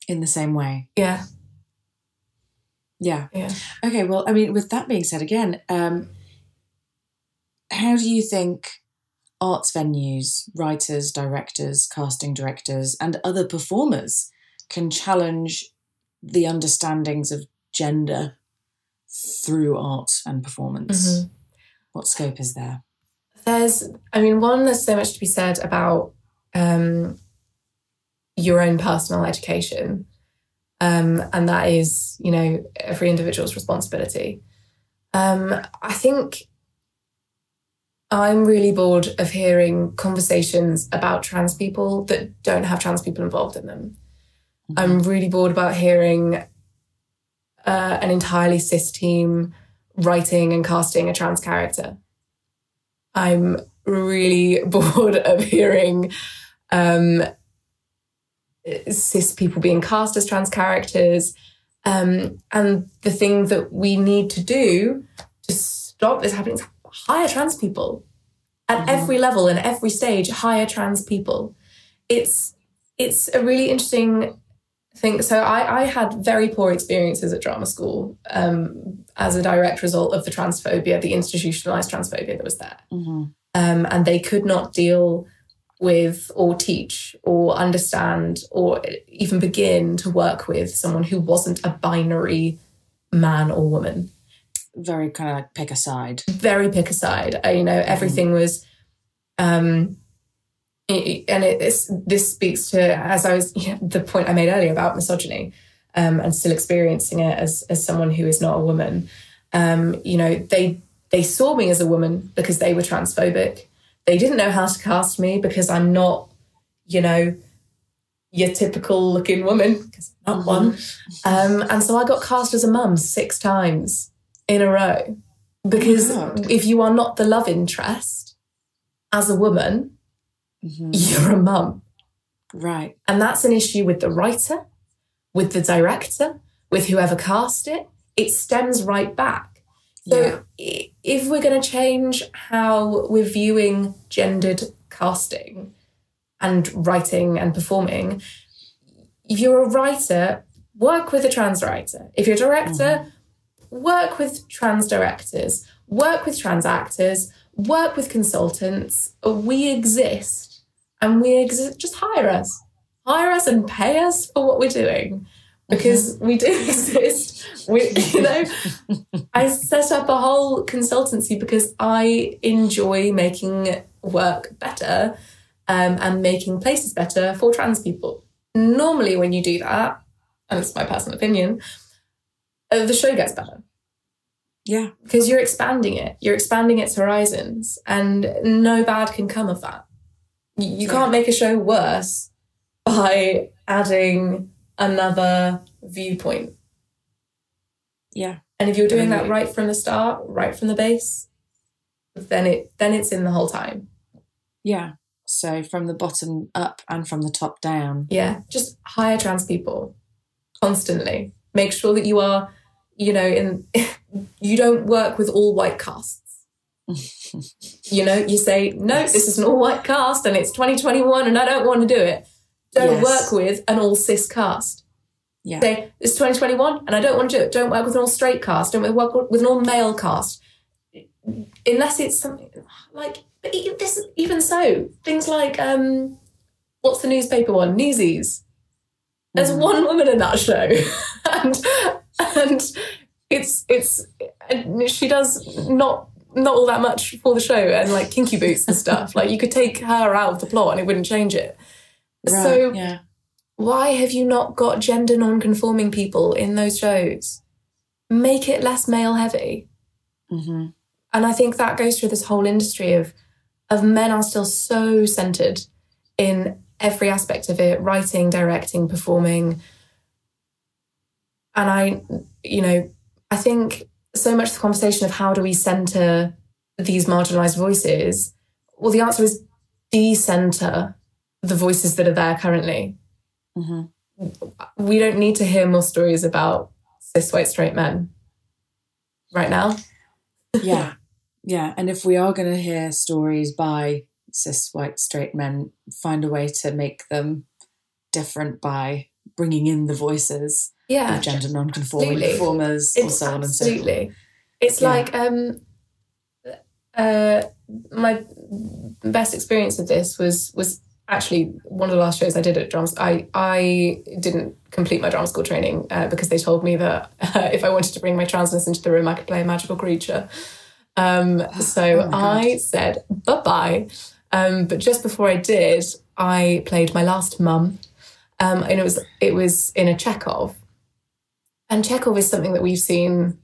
in the same way? Yeah, Yeah. yeah. Okay, well, I mean, with that being said, again, um, how do you think arts venues, writers, directors, casting directors, and other performers can challenge the understandings of gender through art and performance? Mhm. What scope is there? There's, I mean, one, there's so much to be said about um, your own personal education. Um, and that is, you know, every individual's responsibility. Um, I think I'm really bored of hearing conversations about trans people that don't have trans people involved in them. I'm really bored about hearing uh, an entirely cis team writing and casting a trans character. I'm really *laughs* bored of hearing um, cis people being cast as trans characters. Um, and the thing that we need to do to stop this happening is hire trans people at Mhm. every level and every stage. Hire trans people. It's it's a really interesting thing. So I, I had very poor experiences at drama school um, as a direct result of the transphobia, the institutionalized transphobia that was there Mhm. um, and they could not deal with or teach or understand or even begin to work with someone who wasn't a binary man or woman. Very kind of like pick a side. Very pick a side. Uh, you know, everything was. Um, it- and it, this this speaks to as I was *laughs* you know, the point I made earlier about misogyny, um, and still experiencing it as as someone who is not a woman. Um, you know, they they saw me as a woman because they were transphobic. They didn't know how to cast me because I'm not, you know, your typical looking woman because I'm not one. Um, and so I got cast as a mum six times in a row because God. if you are not the love interest as a woman, Mhm. you're a mum. Right. And that's an issue with the writer, with the director, with whoever cast it. It stems right back. So Yeah. if we're going to change how we're viewing gendered casting and writing and performing, if you're a writer, work with a trans writer. If you're a director, mm. work with trans directors, work with trans actors, work with consultants. We exist and we exist. Just hire us. Hire us and pay us for what we're doing. Because we do *laughs* exist. We, you know, I set up a whole consultancy because I enjoy making work better um, and making places better for trans people. Normally, when you do that, and it's my personal opinion, uh, the show gets better Yeah. because you're expanding it. You're expanding its horizons, and no bad can come of that. You, you Yeah. can't make a show worse by adding another viewpoint. Yeah. And if you're doing that right from the start, right from the base, then it then it's in the whole time. Yeah. So from the bottom up and from the top down. Yeah, just hire trans people constantly. Make sure that you are, you know, in *laughs* you don't work with all white casts. *laughs* you know, you say, no, this is an all white cast and it's 2021 and I don't want to do it. Don't Yes. work with an all cis cast. Yeah. Say, it's 2021 and I don't want to do it. Don't work with an all straight cast. Don't work with an all male cast. Unless it's something like, but e- this, even so, things like, um, what's the newspaper one? Newsies. There's Mhm. one woman in that show, *laughs* and and it's it's and she does not not all that much for the show and like kinky boots and stuff. like you could take her out of the plot and it wouldn't change it. Right. So yeah. why have you not got gender non-conforming people in those shows? Make it less male heavy. hmm And I think that goes through this whole industry of of men are still so centered in every aspect of it, writing, directing, performing. And I, you know, I think so much the conversation of how do we center these marginalized voices? Well, the answer is decenter the voices that are there currently. hmm We don't need to hear more stories about cis white straight men right now. Yeah. *laughs* Yeah. And if we are going to hear stories by cis white straight men, find a way to make them different by bringing in the voices Yeah. of gender non-conforming absolutely. performers or so on and so forth. absolutely. It's Yeah. like um, uh, my best experience of this was was actually one of the last shows I did at drums. I I didn't complete my drama school training uh, because they told me that uh, *laughs* if I wanted to bring my transness into the room, I could play a magical creature. Um, *gasps* so Oh. I said bye bye. Um, but just before I did, I played my last mum, um, and it was it was in a Chekhov, and Chekhov is something that we've seen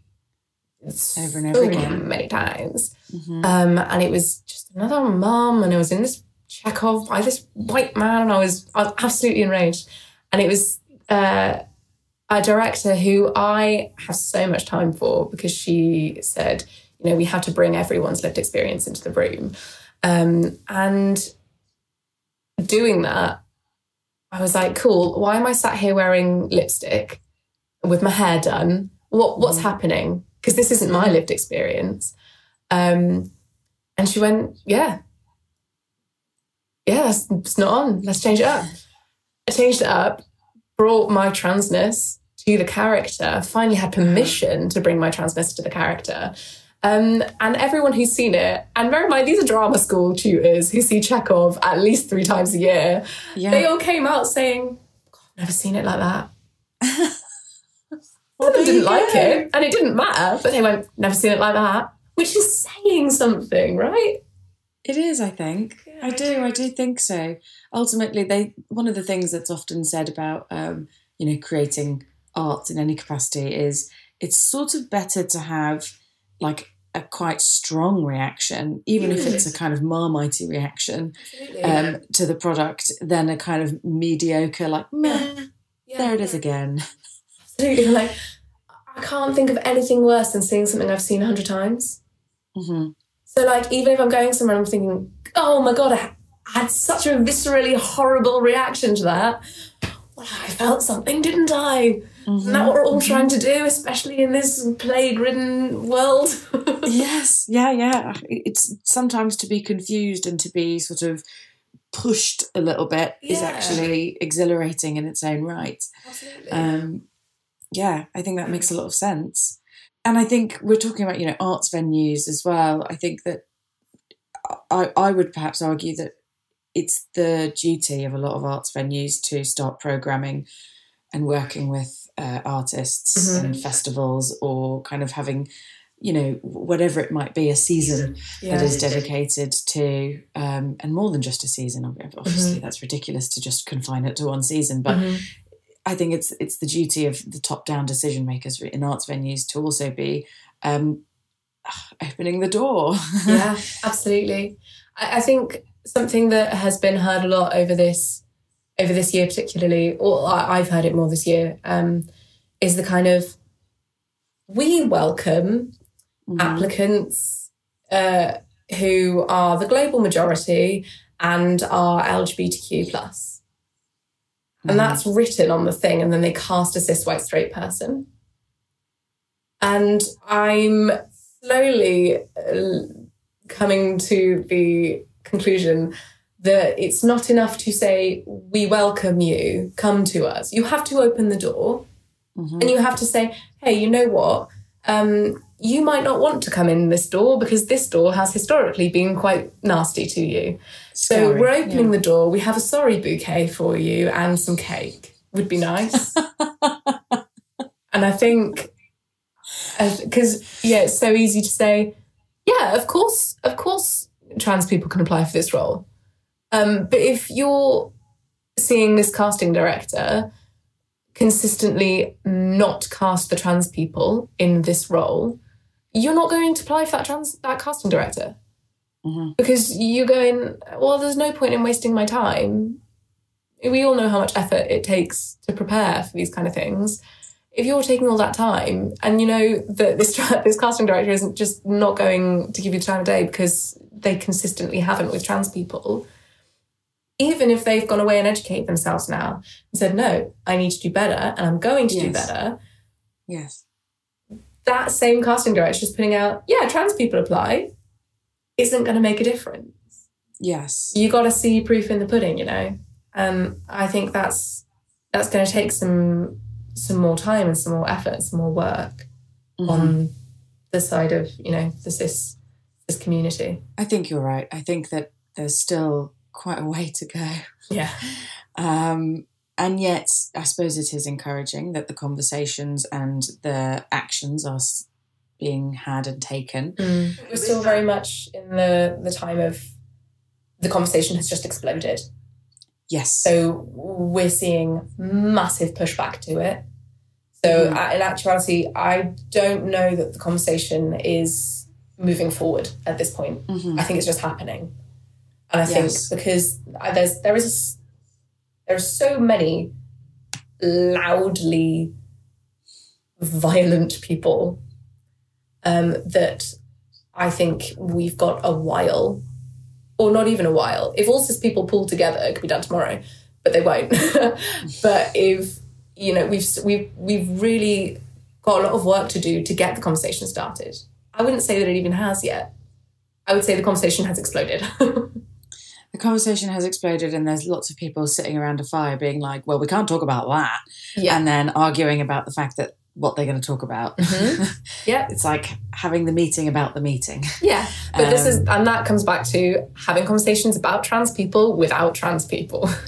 Over and so over again. many times. Mhm. Um, and it was just another mum, and I was in this Chekhov by this white man, and I was, I was absolutely enraged. And it was uh, a director who I have so much time for because she said, you know, we have to bring everyone's lived experience into the room. Um, and doing that, I was like, cool, why am I sat here wearing lipstick with my hair done? What what's Mm. happening? Because this isn't my lived experience. Um, and she went, yeah, yeah, that's, it's not on. Let's change it up. I changed it up, brought my transness to the character, finally had permission to bring my transness to the character. Um, and everyone who's seen it, and bear in mind, these are drama school tutors who see Chekhov at least three times a year. Yeah. They all came out saying, I've never seen it like that. *laughs* Well, Some them didn't like go. it, and it didn't matter, but they went, never seen it like that, which is saying something, right? It is, I think. Yeah, I I do. do. I do think so. Ultimately, they one of the things that's often said about um, you know creating art in any capacity is it's sort of better to have like a quite strong reaction, even if it's a kind of marmitey reaction um, to the product, than a kind of mediocre like meh. There it is again. Absolutely. Like, I can't think of anything worse than seeing something I've seen a hundred times. hmm So, like, even if I'm going somewhere and I'm thinking, oh my God, I had such a viscerally horrible reaction to that. Well, I felt something, didn't I? Isn't that what we're all trying to do, especially in this plague ridden world? *laughs* yes, yeah, yeah. It's sometimes to be confused and to be sort of pushed a little bit is actually exhilarating in its own right. Absolutely. Um, yeah, I think that makes a lot of sense. And I think we're talking about, you know, arts venues as well. I think that I, I would perhaps argue that it's the duty of a lot of arts venues to start programming and working with uh, artists Mhm. and festivals or kind of having you know whatever it might be a season Yeah. that is dedicated to um, and more than just a season obviously Mm-hmm. that's ridiculous to just confine it to one season but Mhm. I think it's it's the duty of the top down decision makers in arts venues to also be um, *sighs* opening the door *laughs* yeah, absolutely. I, I think something that has been heard a lot over this over this year, particularly, or I, I've heard it more this year, um, is the kind of we welcome Mhm. applicants uh, who are the global majority and are LGBTQ plus, and Mhm. that's written on the thing, and then they cast a cis white straight person. And I'm slowly uh, coming to the conclusion that it's not enough to say, We welcome you, come to us. You have to open the door Mhm. and you have to say, Hey, you know what? Um, you might not want to come in this door because this door has historically been quite nasty to you. So Scary, we're opening yeah. the door. We have a sorry bouquet for you and some cake. Would be nice. *laughs* and I think, because yeah, it's so easy to say, yeah, of course, of course, trans people can apply for this role. Um, but if you're seeing this casting director consistently not cast the trans people in this role, you're not going to apply for that trans that casting director Mhm. because you're going. Well, there's no point in wasting my time. We all know how much effort it takes to prepare for these kind of things. If you're taking all that time, and you know that this *laughs* this casting director isn't just not going to give you the time of day because they consistently haven't with trans people, even if they've gone away and educated themselves now and said, "No, I need to do better, and I'm going to do better," yes that same casting director just putting out, "Yeah, trans people apply," isn't going to make a difference. yes you got to see proof in the pudding, you know. And I think that's that's going to take some some more time and some more effort, some more work Mhm. on the side of you know the cis cis community. I think you're right. I think that there's still quite a way to go. Yeah, *laughs* Um, and yet, I suppose it is encouraging that the conversations and the actions are being had and taken. we're still very much in the the time of the conversation has just exploded. Yes. So we're seeing massive pushback to it. So uh, in actuality, I don't know that the conversation is moving forward at this point. Mhm. I think it's just happening, and I Yes. think because there's there is there are so many loudly violent people um, that I think we've got a while, or not even a while. If all cis people pull together, it could be done tomorrow, but they won't. *laughs* but if you know, we've we've we've really got a lot of work to do to get the conversation started. I wouldn't say that it even has yet. I would say the conversation has exploded. *laughs* the conversation has exploded, and there's lots of people sitting around a fire being like, well, we can't talk about that. Yeah. And then arguing about the fact that what they're going to talk about. Mhm. *laughs* Yeah. it's like having the meeting about the meeting. *laughs* yeah, but this is, Um, and that comes back to having conversations about trans people without trans people. *laughs*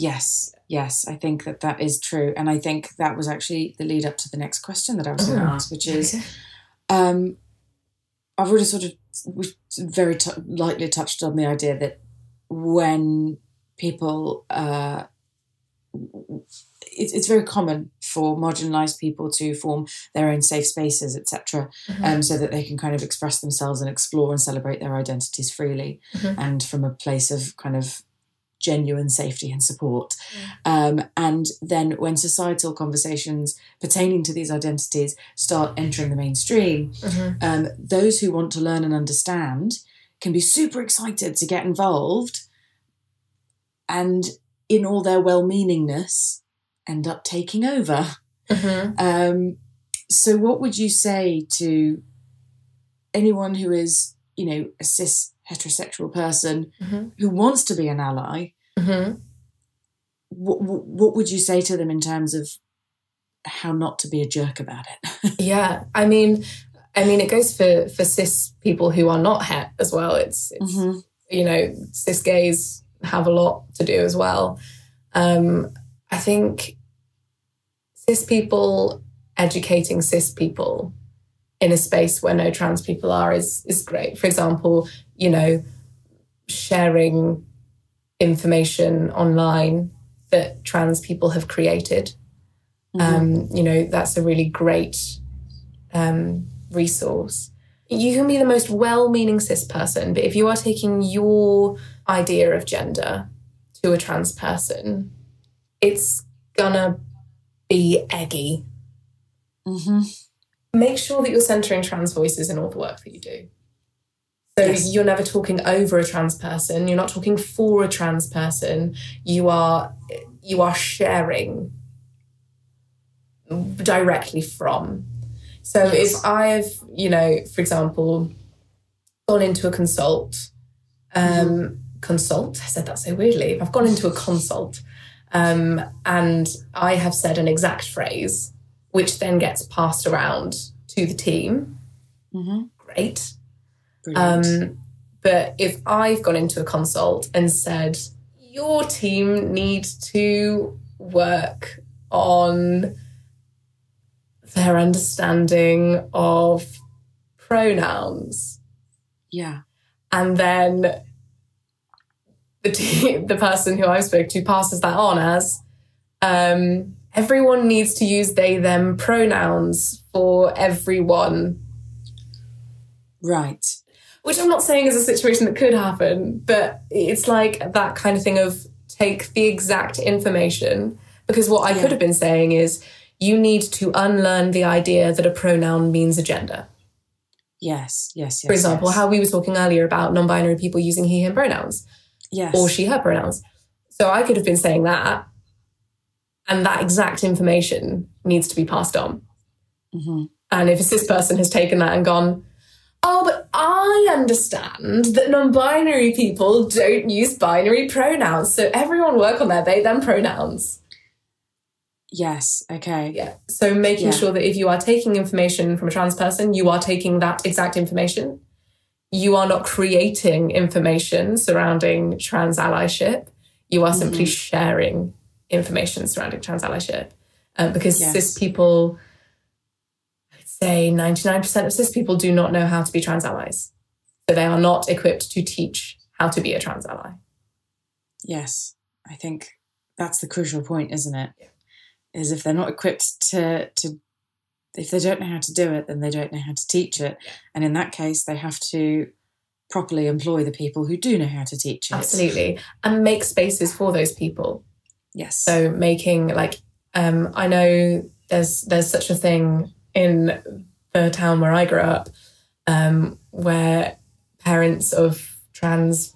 Yes, yes, I think that that is true. And I think that was actually the lead up to the next question that I was going to Oh, ask, which is um, I've already sort of we've very t- lightly touched on the idea that when people, uh, it's, it's very common for marginalised people to form their own safe spaces, etc., Mhm. um, so that they can kind of express themselves and explore and celebrate their identities freely Mhm. and from a place of kind of genuine safety and support. Um, and then when societal conversations pertaining to these identities start entering the mainstream, Mhm. um, those who want to learn and understand can be super excited to get involved and in all their well-meaningness end up taking over Mhm. um, so what would you say to anyone who is you know a cis heterosexual person Mhm. who wants to be an ally Mhm. what, what would you say to them in terms of how not to be a jerk about it *laughs* Yeah, I mean, I mean, it goes for for cis people who are not het as well. It's, it's Mhm. you know, cis gays have a lot to do as well. Um, I think cis people educating cis people in a space where no trans people are is is great. For example, you know, sharing information online that trans people have created. Um, you know, that's a really great um, resource. You can be the most well meaning cis person, but if you are taking your idea of gender to a trans person, it's gonna be eggy. Mm-hmm. Make sure that you're centering trans voices in all the work that you do. So Yes. you're never talking over a trans person, you're not talking for a trans person, you are you are sharing directly from. So if I've, you know, for example, gone into a consult, um, consult, I said that so weirdly. If I've gone into a consult um, and I have said an exact phrase, which then gets passed around to the team, Mm-hmm. great. Um, but if I've gone into a consult and said, your team need to work on their understanding of pronouns, yeah. and then the team, *laughs* the person who I spoke to passes that on as um, everyone needs to use they them pronouns for everyone Right. which I'm not saying is a situation that could happen, but it's like that kind of thing of take the exact information. Because what I Yeah. could have been saying is you need to unlearn the idea that a pronoun means a gender. Yes. Yes. Yes. For example, yes. how we were talking earlier about non binary people using he, him pronouns Yes. or she, her pronouns. So I could have been saying that, and that exact information needs to be passed on. hmm And if a cis person has taken that and gone, oh, but I understand that non binary people don't use binary pronouns. So everyone work on their they them pronouns. Yes. Okay. Yeah. So making Yeah. sure that if you are taking information from a trans person, you are taking that exact information. You are not creating information surrounding trans allyship. You are simply sharing information surrounding trans allyship. Uh, because Yes. cis people, I'd say 99% of cis people do not know how to be trans allies. So they are not equipped to teach how to be a trans ally. Yes. I think that's the crucial point, isn't it? Is if they're not equipped to to if they don't know how to do it, then they don't know how to teach it. And in that case, they have to properly employ the people who do know how to teach it. Absolutely. And make spaces for those people. Yes. So making like um, I know there's there's such a thing in the town where I grew up, um, where parents of trans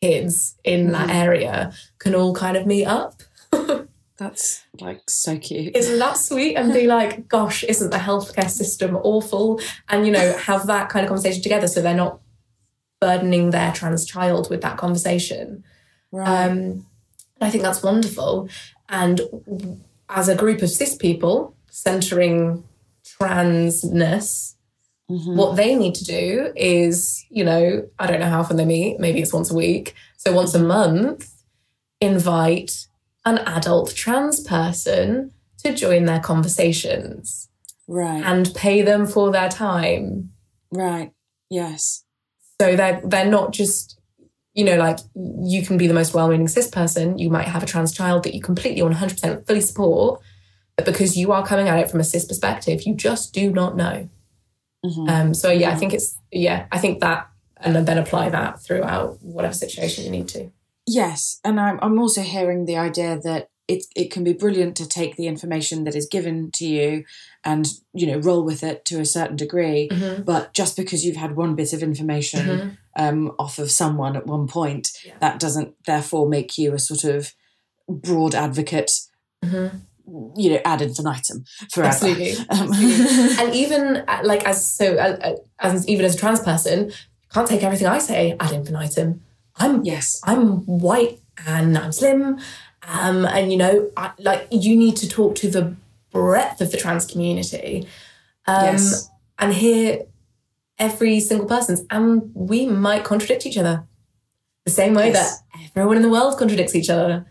kids in that area can all kind of meet up. That's like so cute. Isn't that sweet? And be like, gosh, isn't the healthcare system awful? And you know, have that kind of conversation together so they're not burdening their trans child with that conversation. right. Um, I think that's wonderful. And as a group of cis people centering transness, Mhm. what they need to do is, you know, I don't know how often they meet, maybe it's once a week. So once a month, invite an adult trans person to join their conversations Right. and pay them for their time. right. Yes. So they're they're not just, you know, like you can be the most well-meaning cis person. You might have a trans child that you completely 100% fully support, but because you are coming at it from a cis perspective, you just do not know. Mhm. Um, so yeah, I think it's yeah, I think that, and then apply that throughout whatever situation you need to. Yes, and I'm I'm also hearing the idea that it it can be brilliant to take the information that is given to you and you know roll with it to a certain degree. Mhm. But just because you've had one bit of information Mhm. um, off of someone at one point, Yeah. that doesn't therefore make you a sort of broad advocate. Mhm. You know, ad infinitum forever. Absolutely. *laughs* Um, *laughs* and even uh, like as so uh, uh, as even as a trans person, can't take everything I say ad infinitum. I'm yes. I'm white and I'm slim, um, and you know, I, like you need to talk to the breadth of the trans community, um, Yes. and hear every single person's, and we might contradict each other, the same way Yes. that everyone in the world contradicts each other.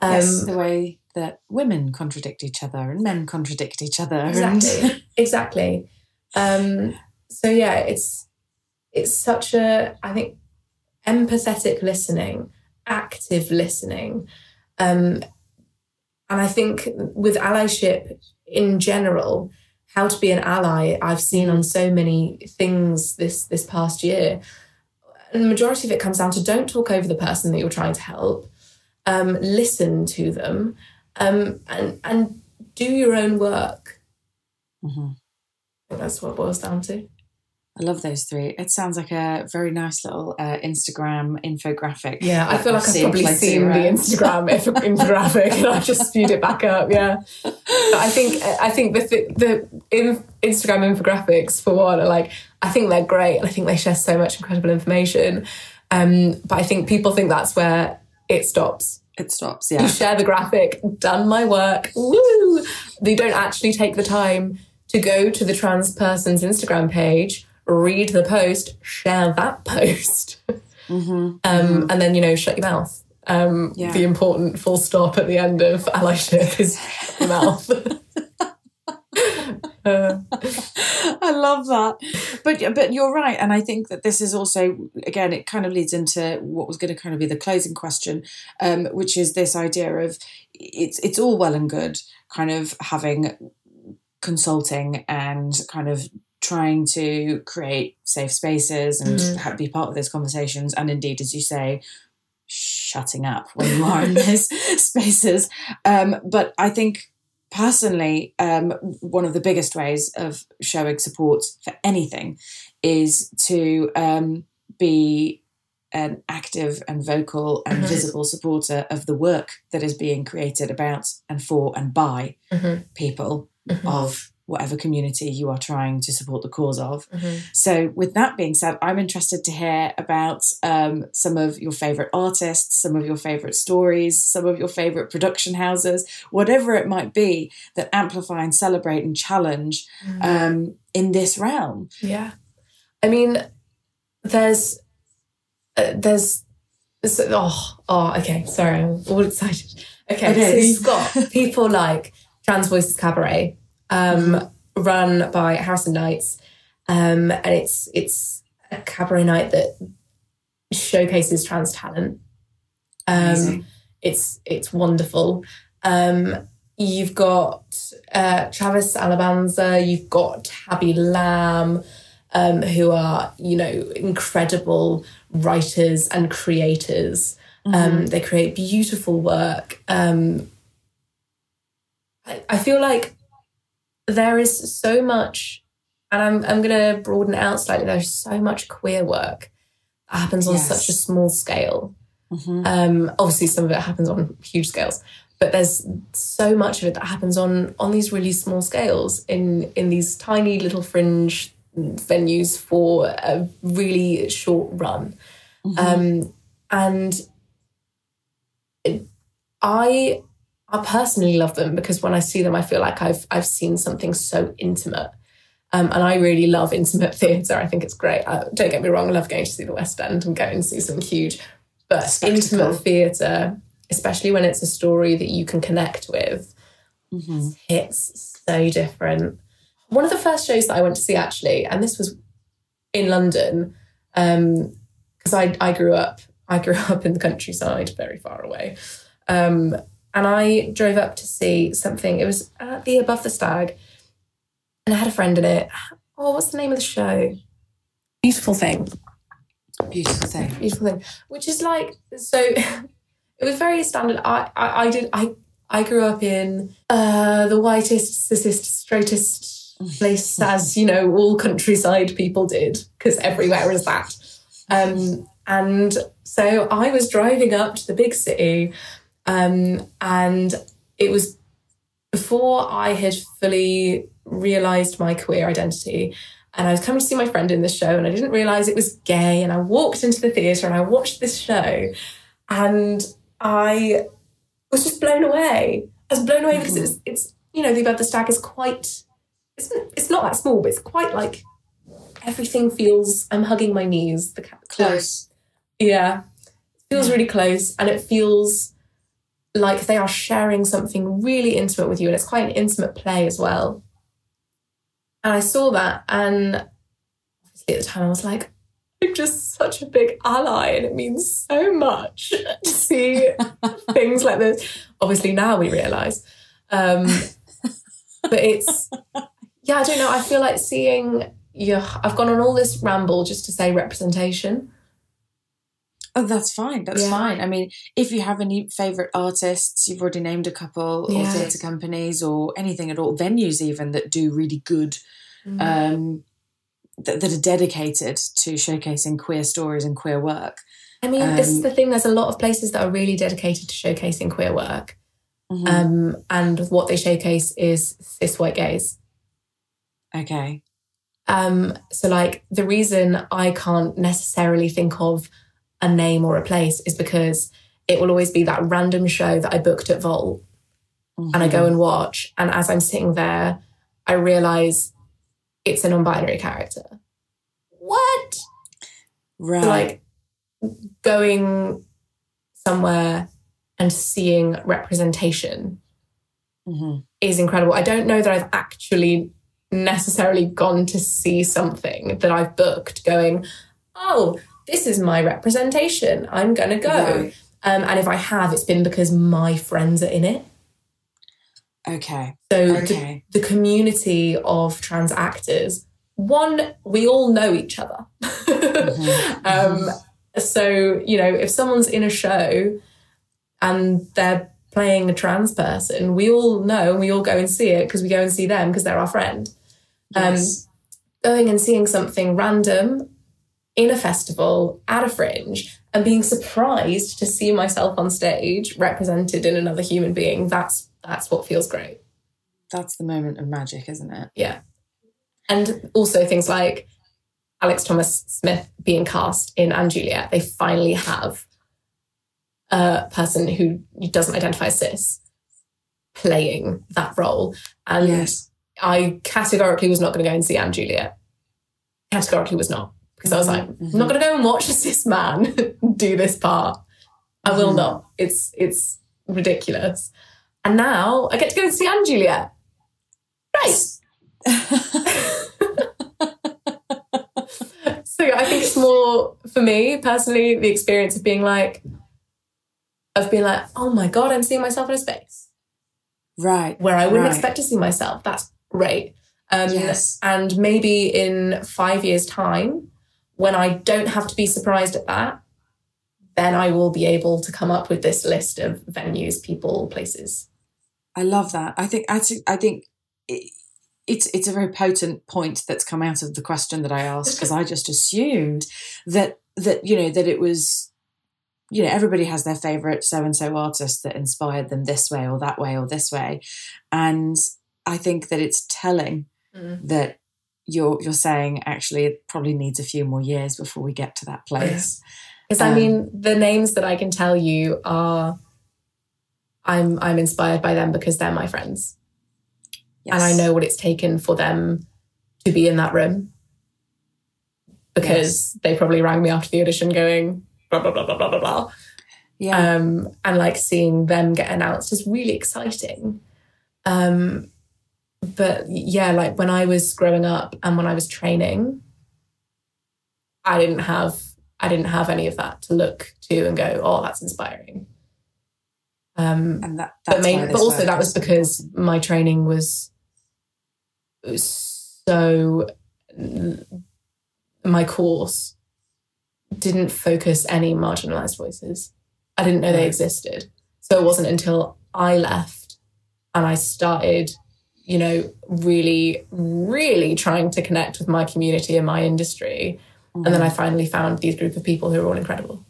Um, yes. The way that women contradict each other and men contradict each other. Exactly. And *laughs* exactly. Um, so yeah, it's it's such a I think empathetic listening, active listening, um, and I think with allyship in general, how to be an ally, I've seen on so many things this this past year. And the majority of it comes down to don't talk over the person that you're trying to help. Um, listen to them um, and and do your own work. Mhm. That's what it boils down to. I love those three. It sounds like a very nice little uh, Instagram infographic. Yeah, I feel like I've seen probably seen the. Instagram *laughs* infographic and I just spewed it back up. Yeah, but I think I think the the in- Instagram infographics for one are like I think they're great and I think they share so much incredible information. Um, but I think people think that's where it stops. It stops, Yeah, You share the graphic, done my work. Woo! They don't actually take the time to go to the trans person's Instagram page, read the post, share that *laughs* post, hmm um, and then you know shut your mouth. Um, Yeah. The important full stop at the end of allyship is your mouth. *laughs* Uh, I love that. But but you're right, and I think that this is also again it kind of leads into what was going to kind of be the closing question, um, which is this idea of it's it's all well and good, kind of having consulting and kind of trying to create safe spaces and ha- be part of those conversations, and indeed, as you say. Shutting up when you are in those *laughs* spaces, um, but I think personally, um, one of the biggest ways of showing support for anything is to um, be an active and vocal and Mhm. visible supporter of the work that is being created about and for and by mhm, people mhm, of whatever community you are trying to support the cause of. mhm. So, with that being said, I'm interested to hear about um, some of your favourite artists, some of your favourite stories, some of your favourite production houses, whatever it might be that amplify and celebrate and challenge um, in this realm. Yeah, I mean, there's, uh, there's, there's, oh, oh, okay. Sorry, I'm all excited. Okay, so you've got *laughs* people like Trans Voices Cabaret, um, run by Harrison Knights, um, and it's it's a cabaret night that showcases trans talent. Um, it's it's wonderful. Um, you've got uh, Travis Alabanza, you've got Tabby Lamb, um, who are you know incredible writers and creators. Um, they create beautiful work. Um, I, I feel like there is so much, and I'm I'm going to broaden it out slightly. There's so much queer work that happens on Yes. such a small scale. Mhm. Um, obviously, some of it happens on huge scales, but there's so much of it that happens on on these really small scales in in these tiny little fringe venues for a really short run. Um, and it- I I personally love them because when I see them, I feel like I've I've seen something so intimate. Um, and I really love intimate *laughs* theatre. I think it's great. Uh, don't get me wrong, I love going to see the West End and going to see some huge, but Spectacle. intimate theatre, especially when it's a story that you can connect with, Mhm. it's so different. One of the first shows that I went to see actually, and this was in London, because I I grew up I grew *laughs* up in the countryside, very far away, um, and I drove up to see something. It was at the Above the Stag, and I had a friend in it. Oh, what's the name of the show? Beautiful thing Beautiful thing. beautiful thing which is like so *laughs* it was very standard i i, I did i i grew up in uh the whitest cisest straightest place *laughs* as you know all countryside people did because everywhere is that um and so i was driving up to the big city um and it was before i had fully realized my queer identity and I was coming to see my friend in this show, and I didn't realize it was gay. And I walked into the theatre and I watched this show, and I was just blown away. I was blown away because it's, it's you know, the Above the Stag is quite, it's, it's not that small, but it's quite like everything feels, I'm hugging my knees. The Close. yeah. It feels really close and it feels like they are sharing something really intimate with you, and it's quite an intimate play as well. And I saw that, and obviously at the time I was like, I'm just such a big ally, and it means so much *laughs* to see *laughs* things like this. Obviously, now we realize. Um, but it's, yeah, I don't know. I feel like seeing, yeah, I've gone on all this ramble just to say representation. Oh, that's fine. That's Yeah. fine. I mean, if you have any favourite artists, you've already named a couple, or Yeah. theatre companies, or anything at all, venues even that do really good, Mm. um, that, that are dedicated to showcasing queer stories and queer work. I mean, this is um, the thing. There's a lot of places that are really dedicated to showcasing queer work. Mhm. Um, and what they showcase is cis white gays. okay. Um, so, like, the reason I can't necessarily think of a name or a place is because it will always be that random show that I booked at Vault and I Mm-hmm. go and watch. And as I'm sitting there, I realize it's a non binary character. What? right. Like, going somewhere and seeing representation Mhm. is incredible. I don't know that I've actually necessarily gone to see something that I've booked going, oh, this is my representation. I'm going to go. Right. Um, and if I have, it's been because my friends are in it. Okay. So the, Okay. the community of trans actors, one, we all know each other. Mhm. *laughs* um, so, you know, if someone's in a show and they're playing a trans person, we all know and we all go and see it because we go and see them because they're our friend. Um, Yes. Going and seeing something random in a festival at a fringe and being surprised to see myself on stage represented in another human being, that's that's what feels great. That's the moment of magic, isn't it? Yeah. And also things like Alex Thomas Smith being cast in & Juliet, they finally have a person who doesn't identify as cis playing that role. And Yes. I categorically was not going to go and see & Juliet. Categorically was not. Because I was like, I'm not going to go and watch *laughs* this man *laughs* do this part. I will Mhm. not. It's it's ridiculous. And now I get to go and see & Juliet. Right. *laughs* so I think it's more for me personally the experience of being like of being like, oh my god, I'm seeing myself in a space right. where I wouldn't Right. expect to see myself. That's great. Um, Yes. And maybe in five years' time, when I don't have to be surprised at that, then I will be able to come up with this list of venues, people, places. I love that. I think I think I think it, it's it's a very potent point that's come out of the question that I asked because I just assumed that that you know that it was you know everybody has their favorite so and so artist that inspired them this way or that way or this way, and I think that it's telling Mm. that you're you're saying actually it probably needs a few more years before we get to that place. *laughs* Because I Um, mean, the names that I can tell you are, I'm I'm inspired by them because they're my friends, and I know what it's taken for them to be in that room. Because they probably rang me after the audition, going blah blah blah blah blah blah blah. Yeah. um, and like seeing them get announced is really exciting. Um, but yeah, like when I was growing up and when I was training, I didn't have I didn't have any of that to look to and go, oh, that's inspiring. Um, and that but, main, but also that was because my training was, was so my course didn't focus any marginalized voices. I didn't know they existed. So it wasn't until I left and I started, you know, really, really trying to connect with my community and my industry. And then I finally found these group of people who are all incredible.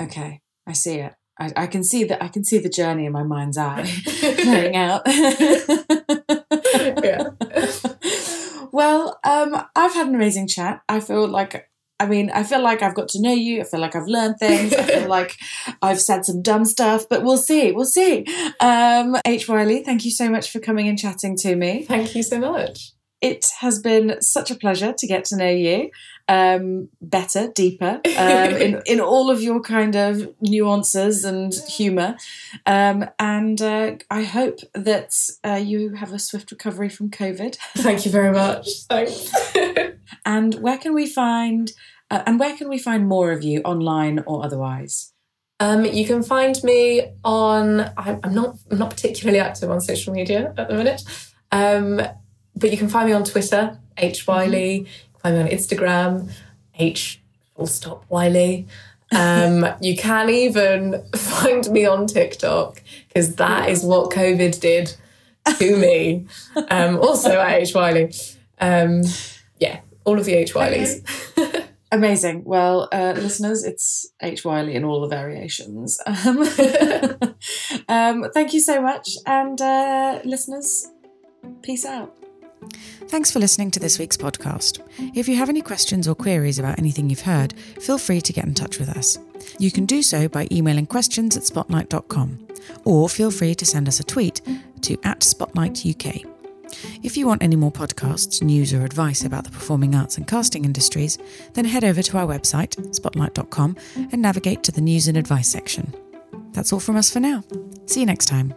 Okay, I see it. I, I can see that. I can see the journey in my mind's eye *laughs* playing out. yeah. *laughs* well, um, I've had an amazing chat. I feel like, I mean, I feel like I've got to know you. I feel like I've learned things. I feel *laughs* like I've said some dumb stuff, but we'll see. We'll see. Um, H. Wiley, thank you so much for coming and chatting to me. Thank you so much. It has been such a pleasure to get to know you. Um, better, deeper um, in *laughs* in all of your kind of nuances and humour. Um, and uh, I hope that uh, you have a swift recovery from COVID. *laughs* Thank you very much. Thanks. *laughs* and where can we find? Uh, and where can we find more of you online or otherwise? Um, you can find me on. I'm, I'm not. I'm not particularly active on social media at the minute, um, but you can find me on Twitter, H Wiley. Mm-hmm. Me on Instagram, H full stop Wiley. Um, *laughs* you can even find me on TikTok because that is what COVID did to me. Um, also at H Wiley. Um, yeah, all of the H Wileys. Okay. Amazing. Well, uh, listeners, it's H. Wiley in all the variations. Um, *laughs* *laughs* um, thank you so much. And uh, listeners, peace out. Thanks for listening to this week's podcast. If you have any questions or queries about anything you've heard, feel free to get in touch with us. You can do so by emailing questions at spotlight.com or feel free to send us a tweet to at spotlightuk. If you want any more podcasts, news, or advice about the performing arts and casting industries, then head over to our website, spotlight.com, and navigate to the news and advice section. That's all from us for now. See you next time.